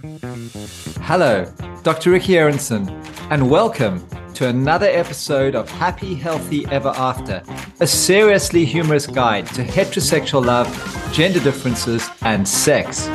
Hello, Dr. Ricky Arenson, and welcome to another episode of Happy, Healthy Ever After, a seriously humorous guide to heterosexual love, gender differences, and sex.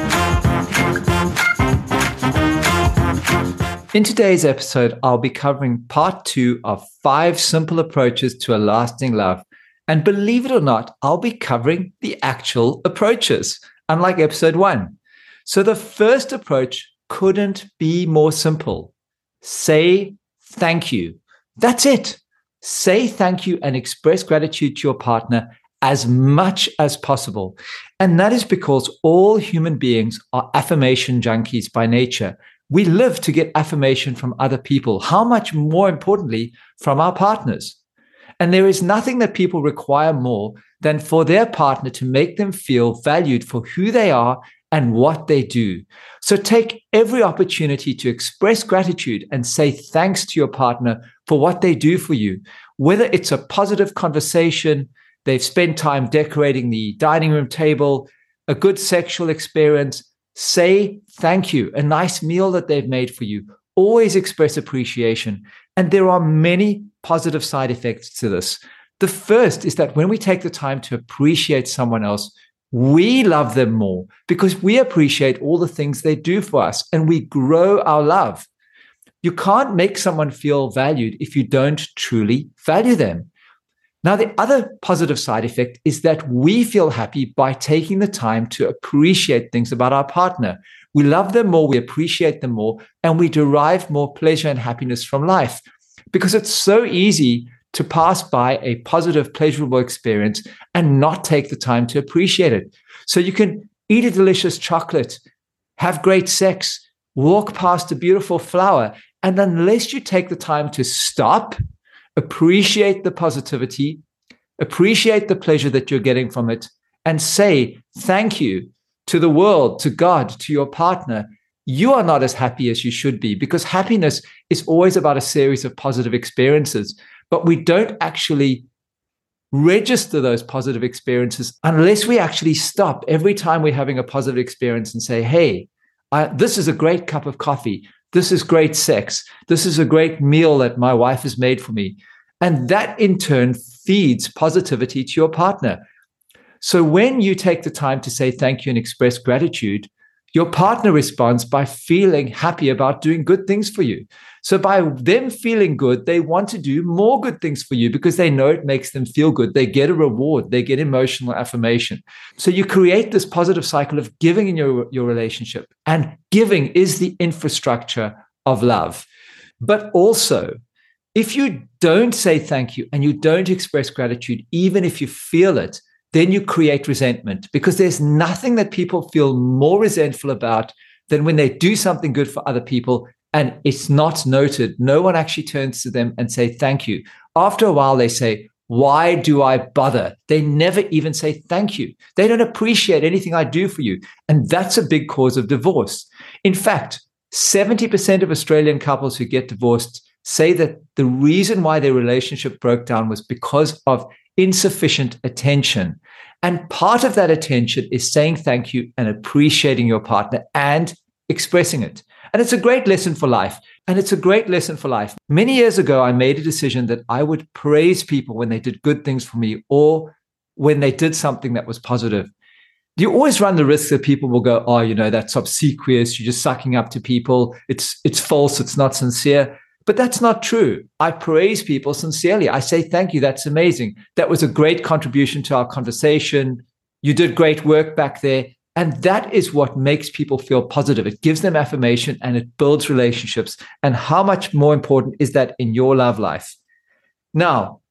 In today's episode, I'll be covering part two of five simple approaches to a lasting love. And believe it or not, I'll be covering the actual approaches, unlike episode one. So the first approach couldn't be more simple. Say thank you. That's it. Say thank you and express gratitude to your partner as much as possible. And that is because all human beings are affirmation junkies by nature. We live to get affirmation from other people. How much more importantly, from our partners? And there is nothing that people require more than for their partner to make them feel valued for who they are and what they do. So take every opportunity to express gratitude and say thanks to your partner for what they do for you. Whether it's a positive conversation, they've spent time decorating the dining room table, a good sexual experience, say thank you, a nice meal that they've made for you. Always express appreciation. And there are many positive side effects to this. The first is that when we take the time to appreciate someone else, we love them more because we appreciate all the things they do for us and we grow our love. You can't make someone feel valued if you don't truly value them. Now, the other positive side effect is that we feel happy by taking the time to appreciate things about our partner. We love them more, we appreciate them more, and we derive more pleasure and happiness from life because it's so easy to pass by a positive, pleasurable experience and not take the time to appreciate it. So you can eat a delicious chocolate, have great sex, walk past a beautiful flower, and unless you take the time to stop, appreciate the positivity, appreciate the pleasure that you're getting from it, and say thank you to the world, to God, to your partner, you are not as happy as you should be because happiness is always about a series of positive experiences but we don't actually register those positive experiences unless we actually stop every time we're having a positive experience and say, hey, I, this is a great cup of coffee. This is great sex. This is a great meal that my wife has made for me. And that in turn feeds positivity to your partner. So when you take the time to say thank you and express gratitude, your partner responds by feeling happy about doing good things for you. So by them feeling good, they want to do more good things for you because they know it makes them feel good. They get a reward, they get emotional affirmation. So you create this positive cycle of giving in your, your relationship. And giving is the infrastructure of love. But also, if you don't say thank you and you don't express gratitude, even if you feel it, then you create resentment because there's nothing that people feel more resentful about than when they do something good for other people and it's not noted. No one actually turns to them and say thank you. After a while, they say, why do I bother? They never even say thank you. They don't appreciate anything I do for you. And that's a big cause of divorce. In fact, 70% of Australian couples who get divorced say that the reason why their relationship broke down was because of insufficient attention. And part of that attention is saying thank you and appreciating your partner and expressing it. And it's a great lesson for life. And it's a great lesson for life. Many years ago, I made a decision that I would praise people when they did good things for me or when they did something that was positive. You always run the risk that people will go, oh, you know, that's obsequious. You're just sucking up to people. It's it's false. It's not sincere. But that's not true. I praise people sincerely. I say, thank you. That's amazing. That was a great contribution to our conversation. You did great work back there. And that is what makes people feel positive. It gives them affirmation and it builds relationships. And how much more important is that in your love life? Now,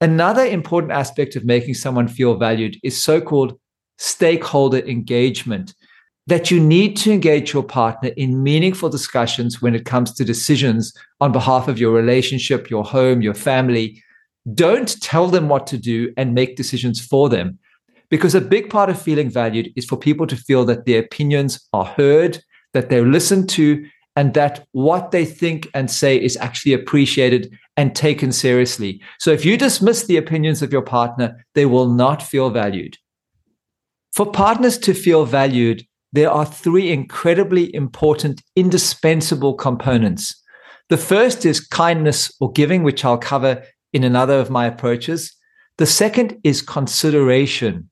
another important aspect of making someone feel valued is so called stakeholder engagement. That you need to engage your partner in meaningful discussions when it comes to decisions on behalf of your relationship, your home, your family. Don't tell them what to do and make decisions for them because a big part of feeling valued is for people to feel that their opinions are heard, that they're listened to, and that what they think and say is actually appreciated and taken seriously. So if you dismiss the opinions of your partner, they will not feel valued. For partners to feel valued, there are three incredibly important, indispensable components. The first is kindness or giving, which I'll cover in another of my approaches. The second is consideration.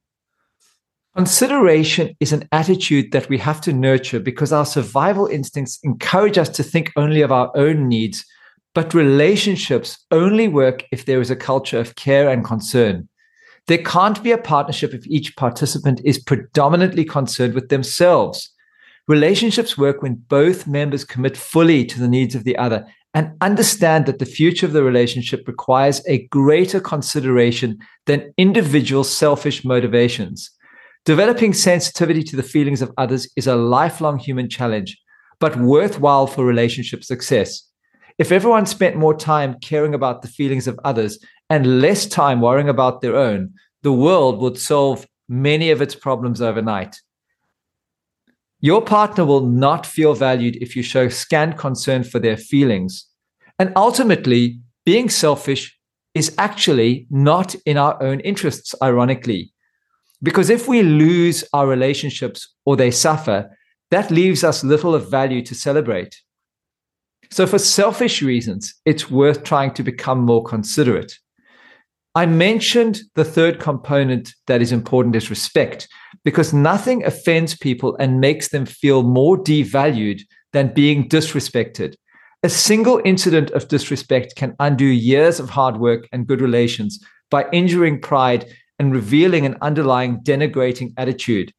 Consideration is an attitude that we have to nurture because our survival instincts encourage us to think only of our own needs, but relationships only work if there is a culture of care and concern. There can't be a partnership if each participant is predominantly concerned with themselves. Relationships work when both members commit fully to the needs of the other and understand that the future of the relationship requires a greater consideration than individual selfish motivations. Developing sensitivity to the feelings of others is a lifelong human challenge, but worthwhile for relationship success. If everyone spent more time caring about the feelings of others and less time worrying about their own, the world would solve many of its problems overnight. Your partner will not feel valued if you show scant concern for their feelings. And ultimately, being selfish is actually not in our own interests, ironically. Because if we lose our relationships or they suffer, that leaves us little of value to celebrate. So, for selfish reasons, it's worth trying to become more considerate. I mentioned the third component that is important is respect, because nothing offends people and makes them feel more devalued than being disrespected. A single incident of disrespect can undo years of hard work and good relations by injuring pride and revealing an underlying denigrating attitude.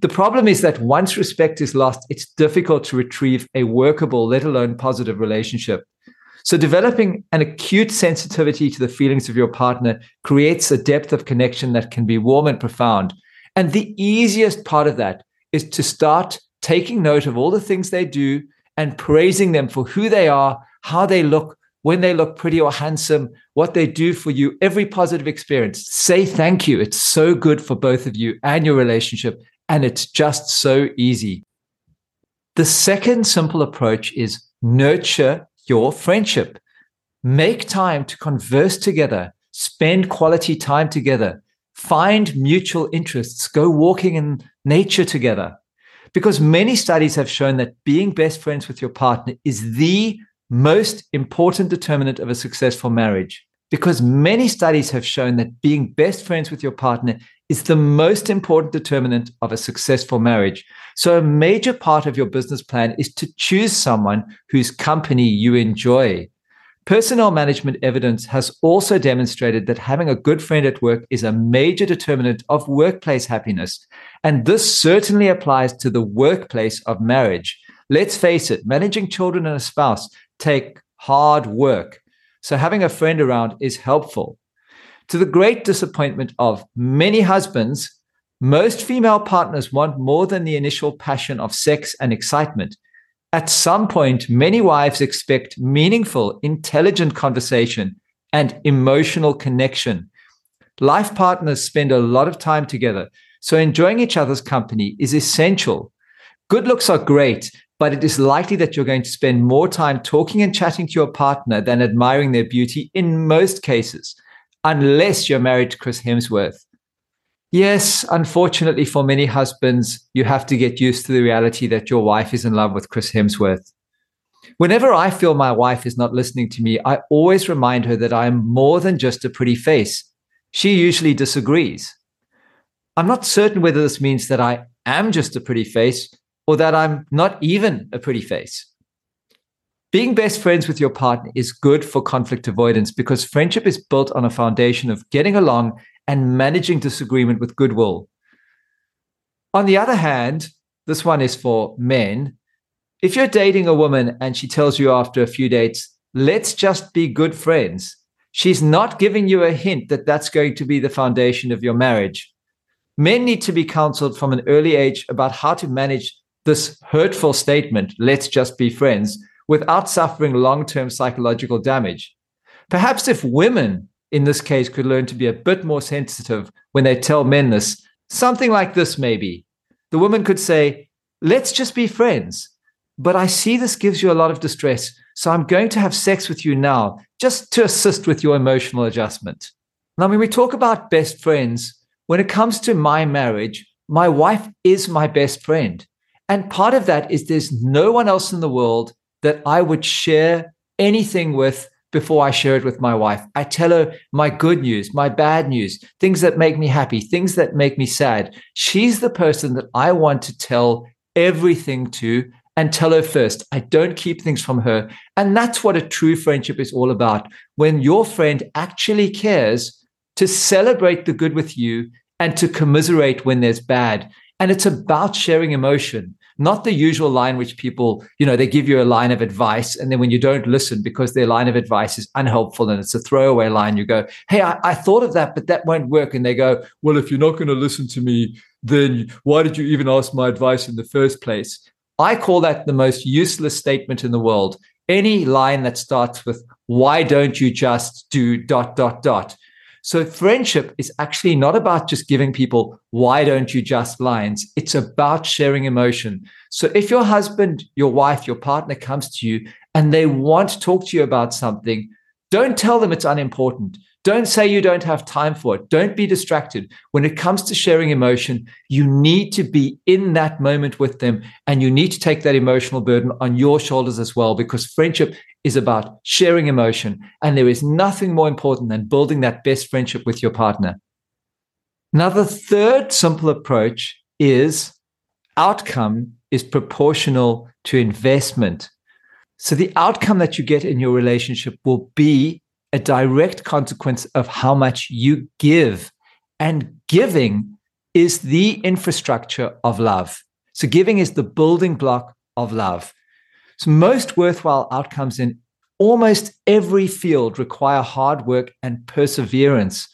The problem is that once respect is lost, it's difficult to retrieve a workable, let alone positive relationship. So, developing an acute sensitivity to the feelings of your partner creates a depth of connection that can be warm and profound. And the easiest part of that is to start taking note of all the things they do and praising them for who they are, how they look, when they look pretty or handsome, what they do for you, every positive experience. Say thank you. It's so good for both of you and your relationship. And it's just so easy. The second simple approach is nurture your friendship. Make time to converse together, spend quality time together, find mutual interests, go walking in nature together. Because many studies have shown that being best friends with your partner is the most important determinant of a successful marriage because many studies have shown that being best friends with your partner is the most important determinant of a successful marriage. So, a major part of your business plan is to choose someone whose company you enjoy. Personnel management evidence has also demonstrated that having a good friend at work is a major determinant of workplace happiness. And this certainly applies to the workplace of marriage. Let's face it, managing children and a spouse take hard work. So having a friend around is helpful. To the great disappointment of many husbands, most female partners want more than the initial passion of sex and excitement. At some point, many wives expect meaningful, intelligent conversation and emotional connection. Life partners spend a lot of time together, so enjoying each other's company is essential. Good looks are great, but it is likely that you're going to spend more time talking and chatting to your partner than admiring their beauty in most cases, unless you're married to Chris Hemsworth. Yes, unfortunately, for many husbands, you have to get used to the reality that your wife is in love with Chris Hemsworth. Whenever I feel my wife is not listening to me, I always remind her that I am more than just a pretty face. She usually disagrees. I'm not certain whether this means that I am just a pretty face or that I'm not even a pretty face. Being best friends with your partner is good for conflict avoidance because friendship is built on a foundation of getting along and managing disagreement with goodwill. On the other hand, this one is for men. If you're dating a woman and she tells you after a few dates, let's just be good friends, she's not giving you a hint that that's going to be the foundation of your marriage. Men need to be counseled from an early age about how to manage this hurtful statement, let's just be friends, without suffering long term psychological damage. Perhaps if women in this case could learn to be a bit more sensitive when they tell men this, something like this maybe. The woman could say, Let's just be friends. But I see this gives you a lot of distress. So I'm going to have sex with you now just to assist with your emotional adjustment. Now, when we talk about best friends, when it comes to my marriage, my wife is my best friend. And part of that is there's no one else in the world that I would share anything with before I share it with my wife. I tell her my good news, my bad news, things that make me happy, things that make me sad. She's the person that I want to tell everything to and tell her first. I don't keep things from her. And that's what a true friendship is all about. When your friend actually cares to celebrate the good with you and to commiserate when there's bad. And it's about sharing emotion, not the usual line which people, you know, they give you a line of advice. And then when you don't listen because their line of advice is unhelpful and it's a throwaway line, you go, Hey, I, I thought of that, but that won't work. And they go, Well, if you're not going to listen to me, then why did you even ask my advice in the first place? I call that the most useless statement in the world. Any line that starts with, Why don't you just do dot, dot, dot? So friendship is actually not about just giving people, why don't you just lines? It's about sharing emotion. So if your husband, your wife, your partner comes to you and they want to talk to you about something, don't tell them it's unimportant. Don't say you don't have time for it. Don't be distracted. When it comes to sharing emotion, you need to be in that moment with them and you need to take that emotional burden on your shoulders as well, because friendship is about sharing emotion. And there is nothing more important than building that best friendship with your partner. Now, the third simple approach is outcome is proportional to investment. So the outcome that you get in your relationship will be a direct consequence of how much you give. And giving is the infrastructure of love. So, giving is the building block of love. So, most worthwhile outcomes in almost every field require hard work and perseverance.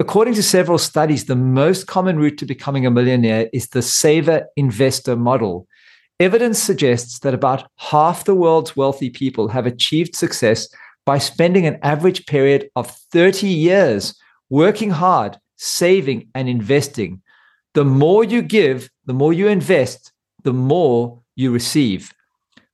According to several studies, the most common route to becoming a millionaire is the saver investor model. Evidence suggests that about half the world's wealthy people have achieved success by spending an average period of 30 years working hard, saving, and investing. The more you give, the more you invest, the more you receive.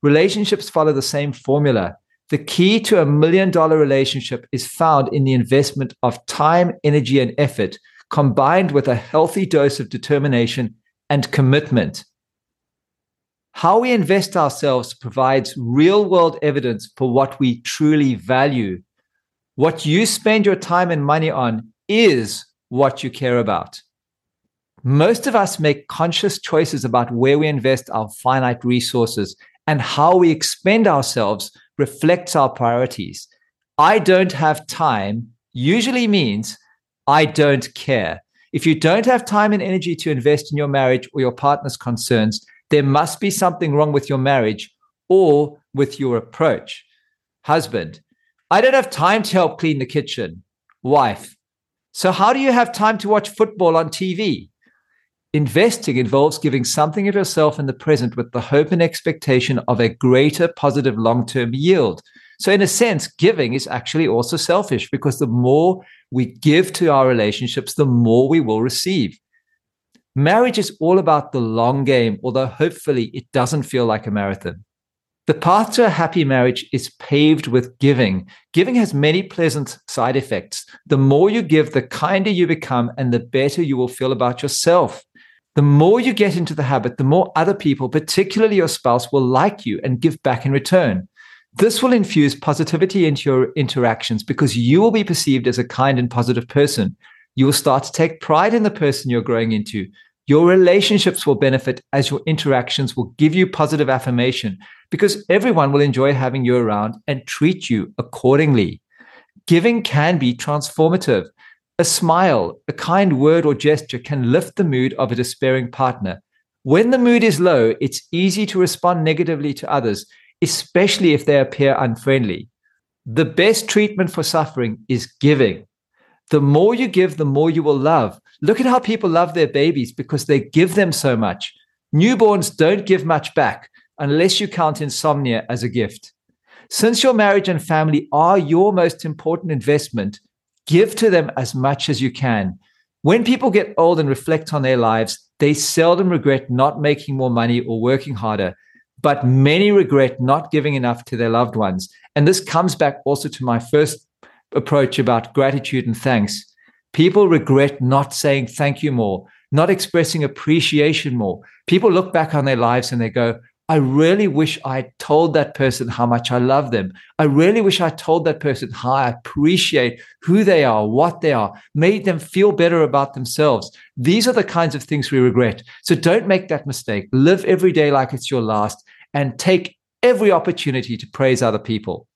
Relationships follow the same formula. The key to a million dollar relationship is found in the investment of time, energy, and effort, combined with a healthy dose of determination and commitment. How we invest ourselves provides real world evidence for what we truly value. What you spend your time and money on is what you care about. Most of us make conscious choices about where we invest our finite resources, and how we expend ourselves reflects our priorities. I don't have time usually means I don't care. If you don't have time and energy to invest in your marriage or your partner's concerns, there must be something wrong with your marriage or with your approach. Husband, I don't have time to help clean the kitchen. Wife, so how do you have time to watch football on TV? Investing involves giving something of yourself in the present with the hope and expectation of a greater positive long term yield. So, in a sense, giving is actually also selfish because the more we give to our relationships, the more we will receive. Marriage is all about the long game, although hopefully it doesn't feel like a marathon. The path to a happy marriage is paved with giving. Giving has many pleasant side effects. The more you give, the kinder you become, and the better you will feel about yourself. The more you get into the habit, the more other people, particularly your spouse, will like you and give back in return. This will infuse positivity into your interactions because you will be perceived as a kind and positive person. You will start to take pride in the person you're growing into. Your relationships will benefit as your interactions will give you positive affirmation because everyone will enjoy having you around and treat you accordingly. Giving can be transformative. A smile, a kind word or gesture can lift the mood of a despairing partner. When the mood is low, it's easy to respond negatively to others, especially if they appear unfriendly. The best treatment for suffering is giving. The more you give, the more you will love. Look at how people love their babies because they give them so much. Newborns don't give much back unless you count insomnia as a gift. Since your marriage and family are your most important investment, give to them as much as you can. When people get old and reflect on their lives, they seldom regret not making more money or working harder, but many regret not giving enough to their loved ones. And this comes back also to my first approach about gratitude and thanks, people regret not saying thank you more. not expressing appreciation more. People look back on their lives and they go, I really wish I told that person how much I love them. I really wish I told that person how I appreciate who they are, what they are, made them feel better about themselves. These are the kinds of things we regret. So don't make that mistake. Live every day like it's your last and take every opportunity to praise other people.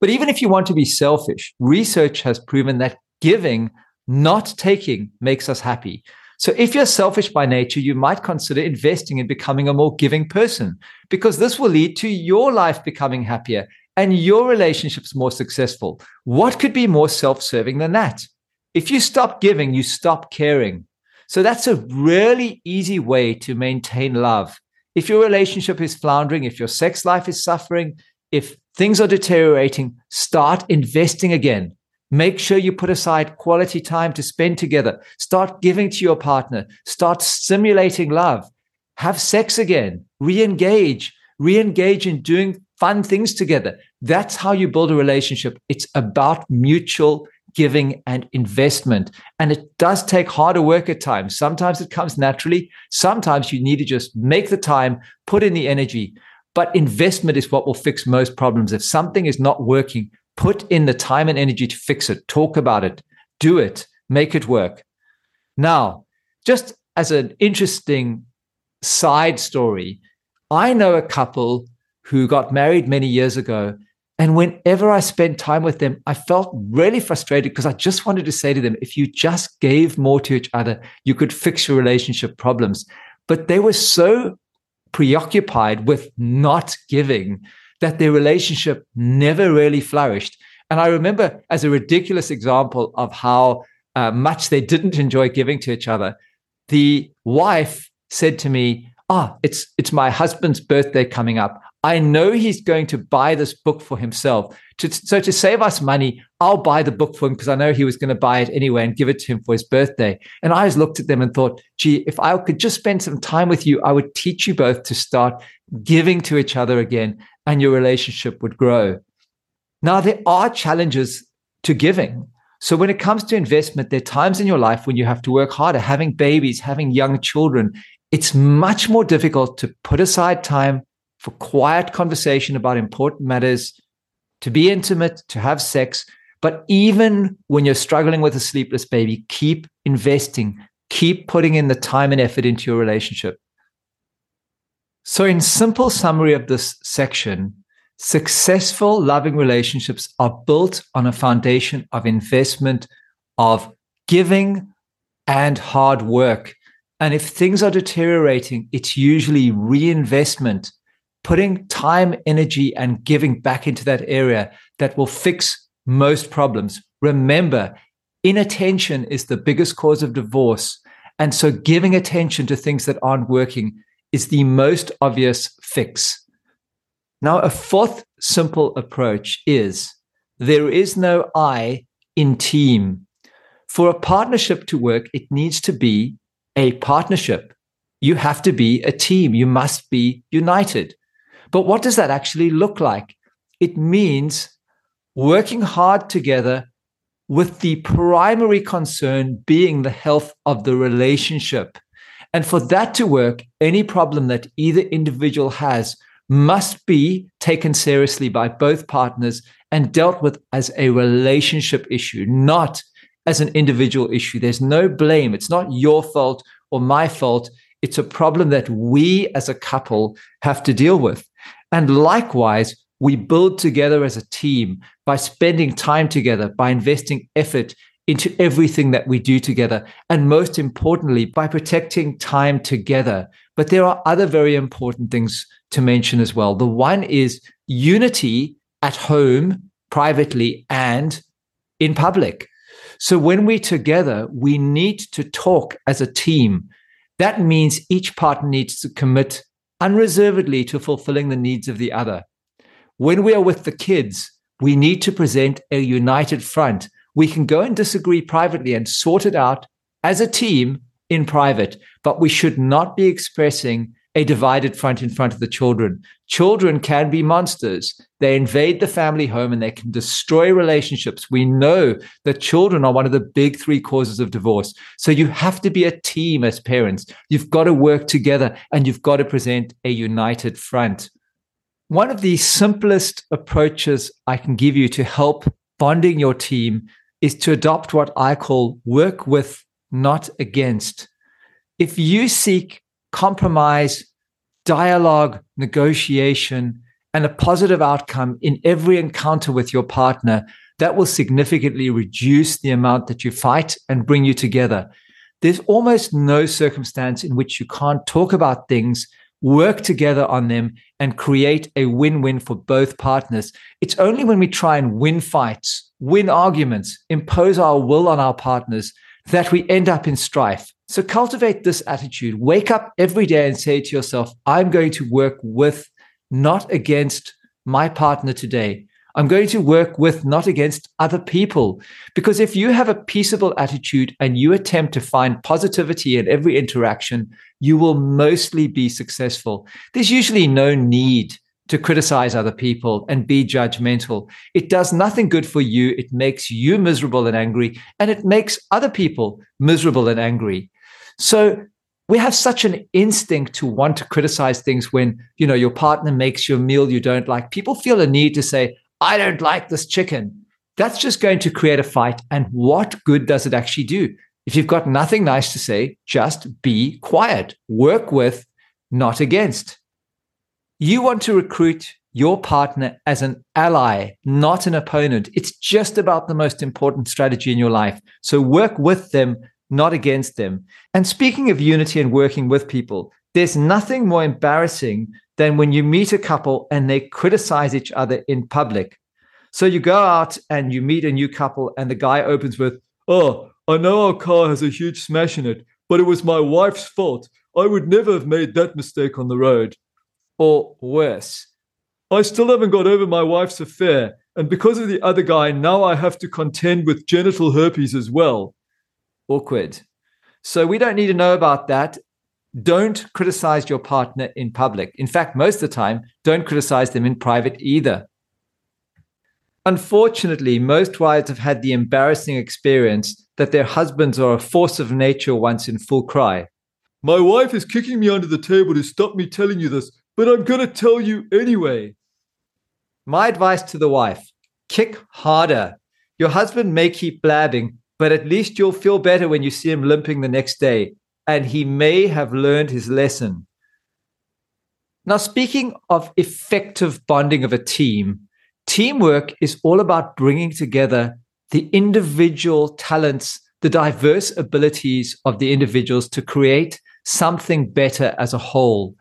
But even if you want to be selfish, research has proven that giving, not taking, makes us happy. So if you're selfish by nature, you might consider investing in becoming a more giving person because this will lead to your life becoming happier and your relationships more successful. What could be more self serving than that? If you stop giving, you stop caring. So that's a really easy way to maintain love. If your relationship is floundering, if your sex life is suffering, if things are deteriorating, start investing again. Make sure you put aside quality time to spend together. Start giving to your partner. Start stimulating love. Have sex again. Re engage. Re engage in doing fun things together. That's how you build a relationship. It's about mutual giving and investment. And it does take harder work at times. Sometimes it comes naturally. Sometimes you need to just make the time, put in the energy. But investment is what will fix most problems. If something is not working, Put in the time and energy to fix it, talk about it, do it, make it work. Now, just as an interesting side story, I know a couple who got married many years ago. And whenever I spent time with them, I felt really frustrated because I just wanted to say to them, if you just gave more to each other, you could fix your relationship problems. But they were so preoccupied with not giving that their relationship never really flourished. And I remember as a ridiculous example of how uh, much they didn't enjoy giving to each other, the wife said to me, "Ah, oh, it's it's my husband's birthday coming up. I know he's going to buy this book for himself. To, so to save us money, I'll buy the book for him because I know he was going to buy it anyway and give it to him for his birthday." And I just looked at them and thought, "Gee, if I could just spend some time with you, I would teach you both to start giving to each other again and your relationship would grow. Now, there are challenges to giving. So, when it comes to investment, there are times in your life when you have to work harder, having babies, having young children. It's much more difficult to put aside time for quiet conversation about important matters, to be intimate, to have sex. But even when you're struggling with a sleepless baby, keep investing, keep putting in the time and effort into your relationship. So, in simple summary of this section, successful loving relationships are built on a foundation of investment, of giving, and hard work. And if things are deteriorating, it's usually reinvestment, putting time, energy, and giving back into that area that will fix most problems. Remember, inattention is the biggest cause of divorce. And so giving attention to things that aren't working is the most obvious fix. Now, a fourth simple approach is there is no I in team. For a partnership to work, it needs to be a partnership. You have to be a team. You must be united. But what does that actually look like? It means working hard together with the primary concern being the health of the relationship. And for that to work, any problem that either individual has must be taken seriously by both partners and dealt with as a relationship issue, not as an individual issue. There's no blame. It's not your fault or my fault. It's a problem that we as a couple have to deal with. And likewise, we build together as a team by spending time together, by investing effort into everything that we do together. And most importantly, by protecting time together. But there are other very important things to mention as well. The one is unity at home, privately, and in public. So when we're together, we need to talk as a team. That means each partner needs to commit unreservedly to fulfilling the needs of the other. When we are with the kids, we need to present a united front we can go and disagree privately and sort it out as a team in private, but we should not be expressing a divided front in front of the children. Children can be monsters. They invade the family home and they can destroy relationships. We know that children are one of the big three causes of divorce. So you have to be a team as parents. You've got to work together and you've got to present a united front. One of the simplest approaches I can give you to help bonding your team is to adopt what I call work with, not against. If you seek compromise, dialogue, negotiation, and a positive outcome in every encounter with your partner, that will significantly reduce the amount that you fight and bring you together. There's almost no circumstance in which you can't talk about things, work together on them, and create a win win for both partners. It's only when we try and win fights, win arguments, impose our will on our partners that we end up in strife. So cultivate this attitude. Wake up every day and say to yourself, I'm going to work with, not against my partner today. I'm going to work with, not against other people. Because if you have a peaceable attitude and you attempt to find positivity in every interaction, you will mostly be successful. There's usually no need to criticize other people and be judgmental. It does nothing good for you. It makes you miserable and angry, and it makes other people miserable and angry. So we have such an instinct to want to criticize things when, you know, your partner makes you a meal you don't like. People feel a need to say, I don't like this chicken. That's just going to create a fight. And what good does it actually do? If you've got nothing nice to say, just be quiet. Work with, not against. You want to recruit your partner as an ally, not an opponent. It's just about the most important strategy in your life. So work with them, not against them. And speaking of unity and working with people, there's nothing more embarrassing than when you meet a couple and they criticize each other in public. So you go out and you meet a new couple, and the guy opens with, Oh, I know our car has a huge smash in it, but it was my wife's fault. I would never have made that mistake on the road or worse. I still haven't got over my wife's affair, and because of the other guy, now I have to contend with genital herpes as well. Awkward. So we don't need to know about that. Don't criticize your partner in public. In fact, most of the time, don't criticize them in private either. Unfortunately, most wives have had the embarrassing experience that their husbands are a force of nature once in full cry. My wife is kicking me under the table to stop me telling you this, but I'm going to tell you anyway. My advice to the wife kick harder. Your husband may keep blabbing, but at least you'll feel better when you see him limping the next day, and he may have learned his lesson. Now, speaking of effective bonding of a team, teamwork is all about bringing together the individual talents, the diverse abilities of the individuals to create something better as a whole.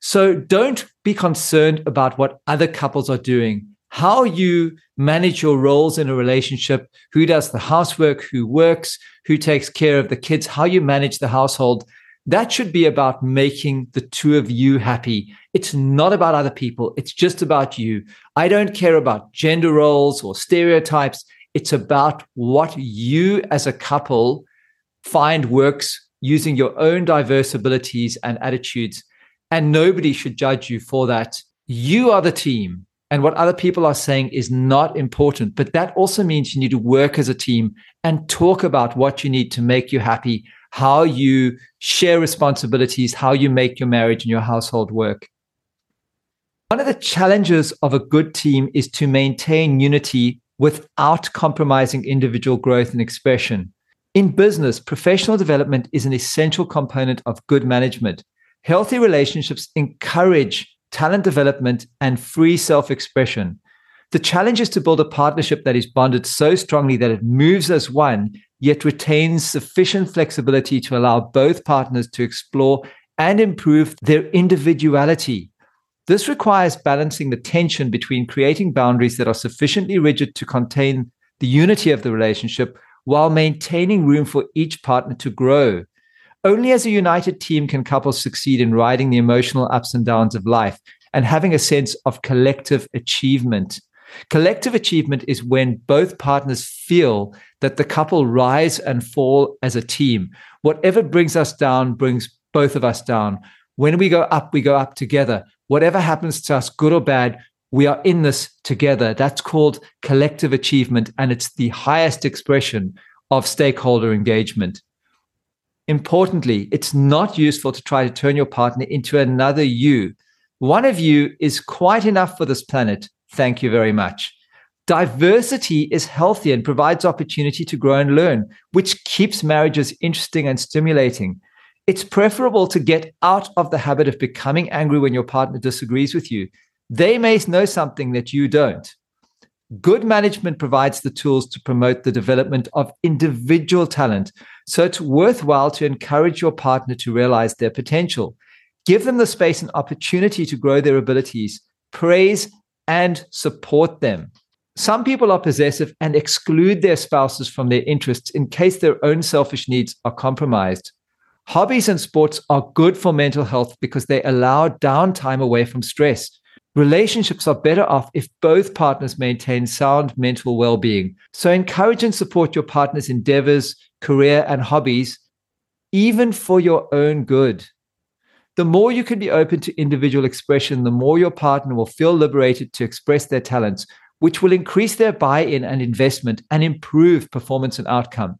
So don't be concerned about what other couples are doing. How you manage your roles in a relationship, who does the housework, who works, who takes care of the kids, how you manage the household. That should be about making the two of you happy. It's not about other people. It's just about you. I don't care about gender roles or stereotypes. It's about what you as a couple find works using your own diverse abilities and attitudes and nobody should judge you for that. You are the team. And what other people are saying is not important. But that also means you need to work as a team and talk about what you need to make you happy, how you share responsibilities, how you make your marriage and your household work. One of the challenges of a good team is to maintain unity without compromising individual growth and expression. In business, professional development is an essential component of good management. Healthy relationships encourage talent development and free self expression. The challenge is to build a partnership that is bonded so strongly that it moves as one, yet retains sufficient flexibility to allow both partners to explore and improve their individuality. This requires balancing the tension between creating boundaries that are sufficiently rigid to contain the unity of the relationship while maintaining room for each partner to grow. Only as a united team can couples succeed in riding the emotional ups and downs of life and having a sense of collective achievement. Collective achievement is when both partners feel that the couple rise and fall as a team. Whatever brings us down brings both of us down. When we go up, we go up together. Whatever happens to us, good or bad, we are in this together. That's called collective achievement, and it's the highest expression of stakeholder engagement. Importantly, it's not useful to try to turn your partner into another you. One of you is quite enough for this planet. Thank you very much. Diversity is healthy and provides opportunity to grow and learn, which keeps marriages interesting and stimulating. It's preferable to get out of the habit of becoming angry when your partner disagrees with you. They may know something that you don't. Good management provides the tools to promote the development of individual talent. So it's worthwhile to encourage your partner to realize their potential. Give them the space and opportunity to grow their abilities, praise and support them. Some people are possessive and exclude their spouses from their interests in case their own selfish needs are compromised. Hobbies and sports are good for mental health because they allow downtime away from stress. Relationships are better off if both partners maintain sound mental well being. So encourage and support your partner's endeavors, career, and hobbies, even for your own good. The more you can be open to individual expression, the more your partner will feel liberated to express their talents, which will increase their buy in and investment and improve performance and outcome.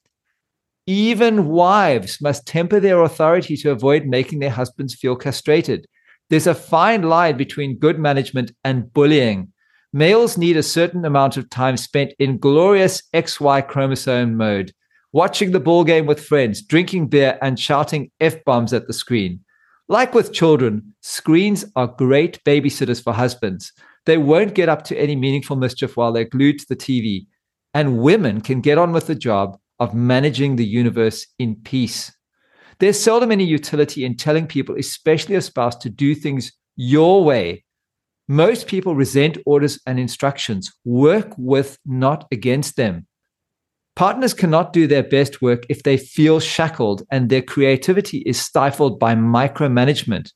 Even wives must temper their authority to avoid making their husbands feel castrated. There's a fine line between good management and bullying. Males need a certain amount of time spent in glorious XY chromosome mode, watching the ball game with friends, drinking beer, and shouting F bombs at the screen. Like with children, screens are great babysitters for husbands. They won't get up to any meaningful mischief while they're glued to the TV. And women can get on with the job of managing the universe in peace. There's seldom any utility in telling people, especially a spouse, to do things your way. Most people resent orders and instructions. Work with, not against them. Partners cannot do their best work if they feel shackled and their creativity is stifled by micromanagement.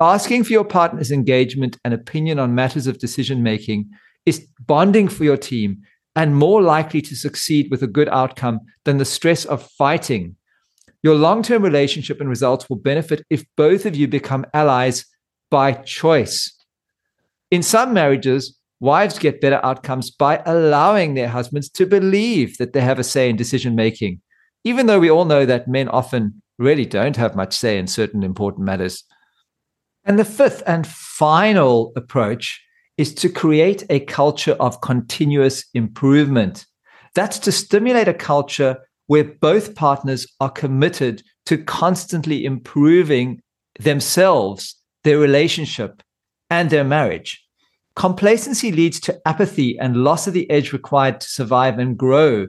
Asking for your partner's engagement and opinion on matters of decision making is bonding for your team and more likely to succeed with a good outcome than the stress of fighting your long term relationship and results will benefit if both of you become allies by choice. In some marriages, wives get better outcomes by allowing their husbands to believe that they have a say in decision making, even though we all know that men often really don't have much say in certain important matters. And the fifth and final approach is to create a culture of continuous improvement. That's to stimulate a culture where both partners are committed to constantly improving themselves, their relationship, and their marriage. Complacency leads to apathy and loss of the edge required to survive and grow.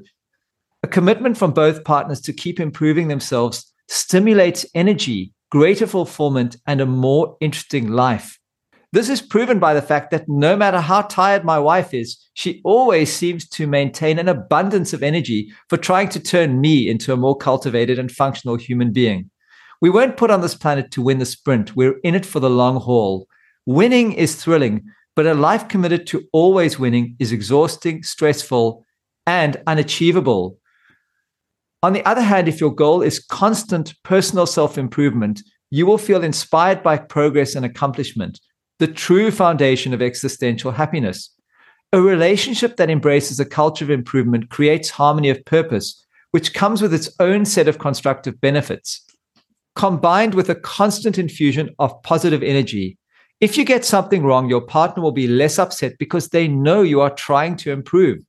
A commitment from both partners to keep improving themselves stimulates energy, greater fulfillment, and a more interesting life. This is proven by the fact that no matter how tired my wife is, she always seems to maintain an abundance of energy for trying to turn me into a more cultivated and functional human being. We weren't put on this planet to win the sprint, we're in it for the long haul. Winning is thrilling, but a life committed to always winning is exhausting, stressful, and unachievable. On the other hand, if your goal is constant personal self improvement, you will feel inspired by progress and accomplishment the true foundation of existential happiness. A relationship that embraces a culture of improvement creates harmony of purpose, which comes with its own set of constructive benefits. Combined with a constant infusion of positive energy, if you get something wrong, your partner will be less upset because they know you are trying to improve.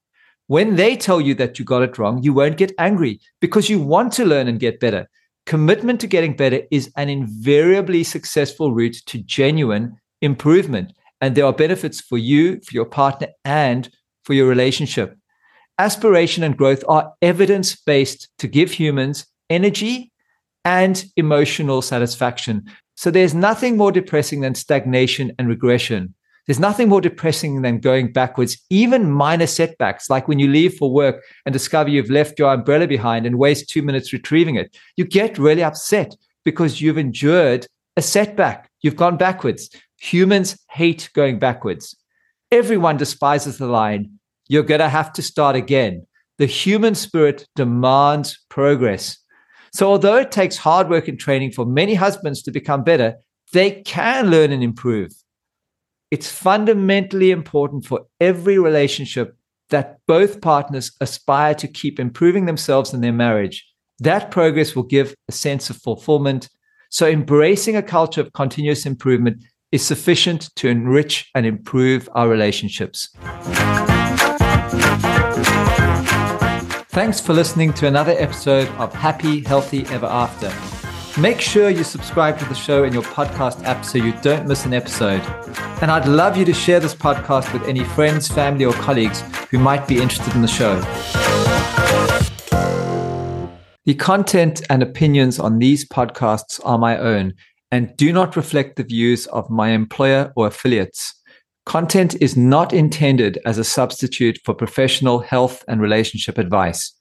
When they tell you that you got it wrong, you won't get angry because you want to learn and get better. Commitment to getting better is an invariably successful route to genuine improvement. And there are benefits for you, for your partner, and for your relationship. Aspiration and growth are evidence based to give humans energy and emotional satisfaction. So there's nothing more depressing than stagnation and regression. There's nothing more depressing than going backwards, even minor setbacks, like when you leave for work and discover you've left your umbrella behind and waste two minutes retrieving it. You get really upset because you've endured a setback. You've gone backwards. Humans hate going backwards. Everyone despises the line, you're going to have to start again. The human spirit demands progress. So, although it takes hard work and training for many husbands to become better, they can learn and improve. It's fundamentally important for every relationship that both partners aspire to keep improving themselves and their marriage. That progress will give a sense of fulfillment. So, embracing a culture of continuous improvement is sufficient to enrich and improve our relationships. Thanks for listening to another episode of Happy, Healthy Ever After. Make sure you subscribe to the show in your podcast app so you don't miss an episode. And I'd love you to share this podcast with any friends, family, or colleagues who might be interested in the show. The content and opinions on these podcasts are my own and do not reflect the views of my employer or affiliates. Content is not intended as a substitute for professional health and relationship advice.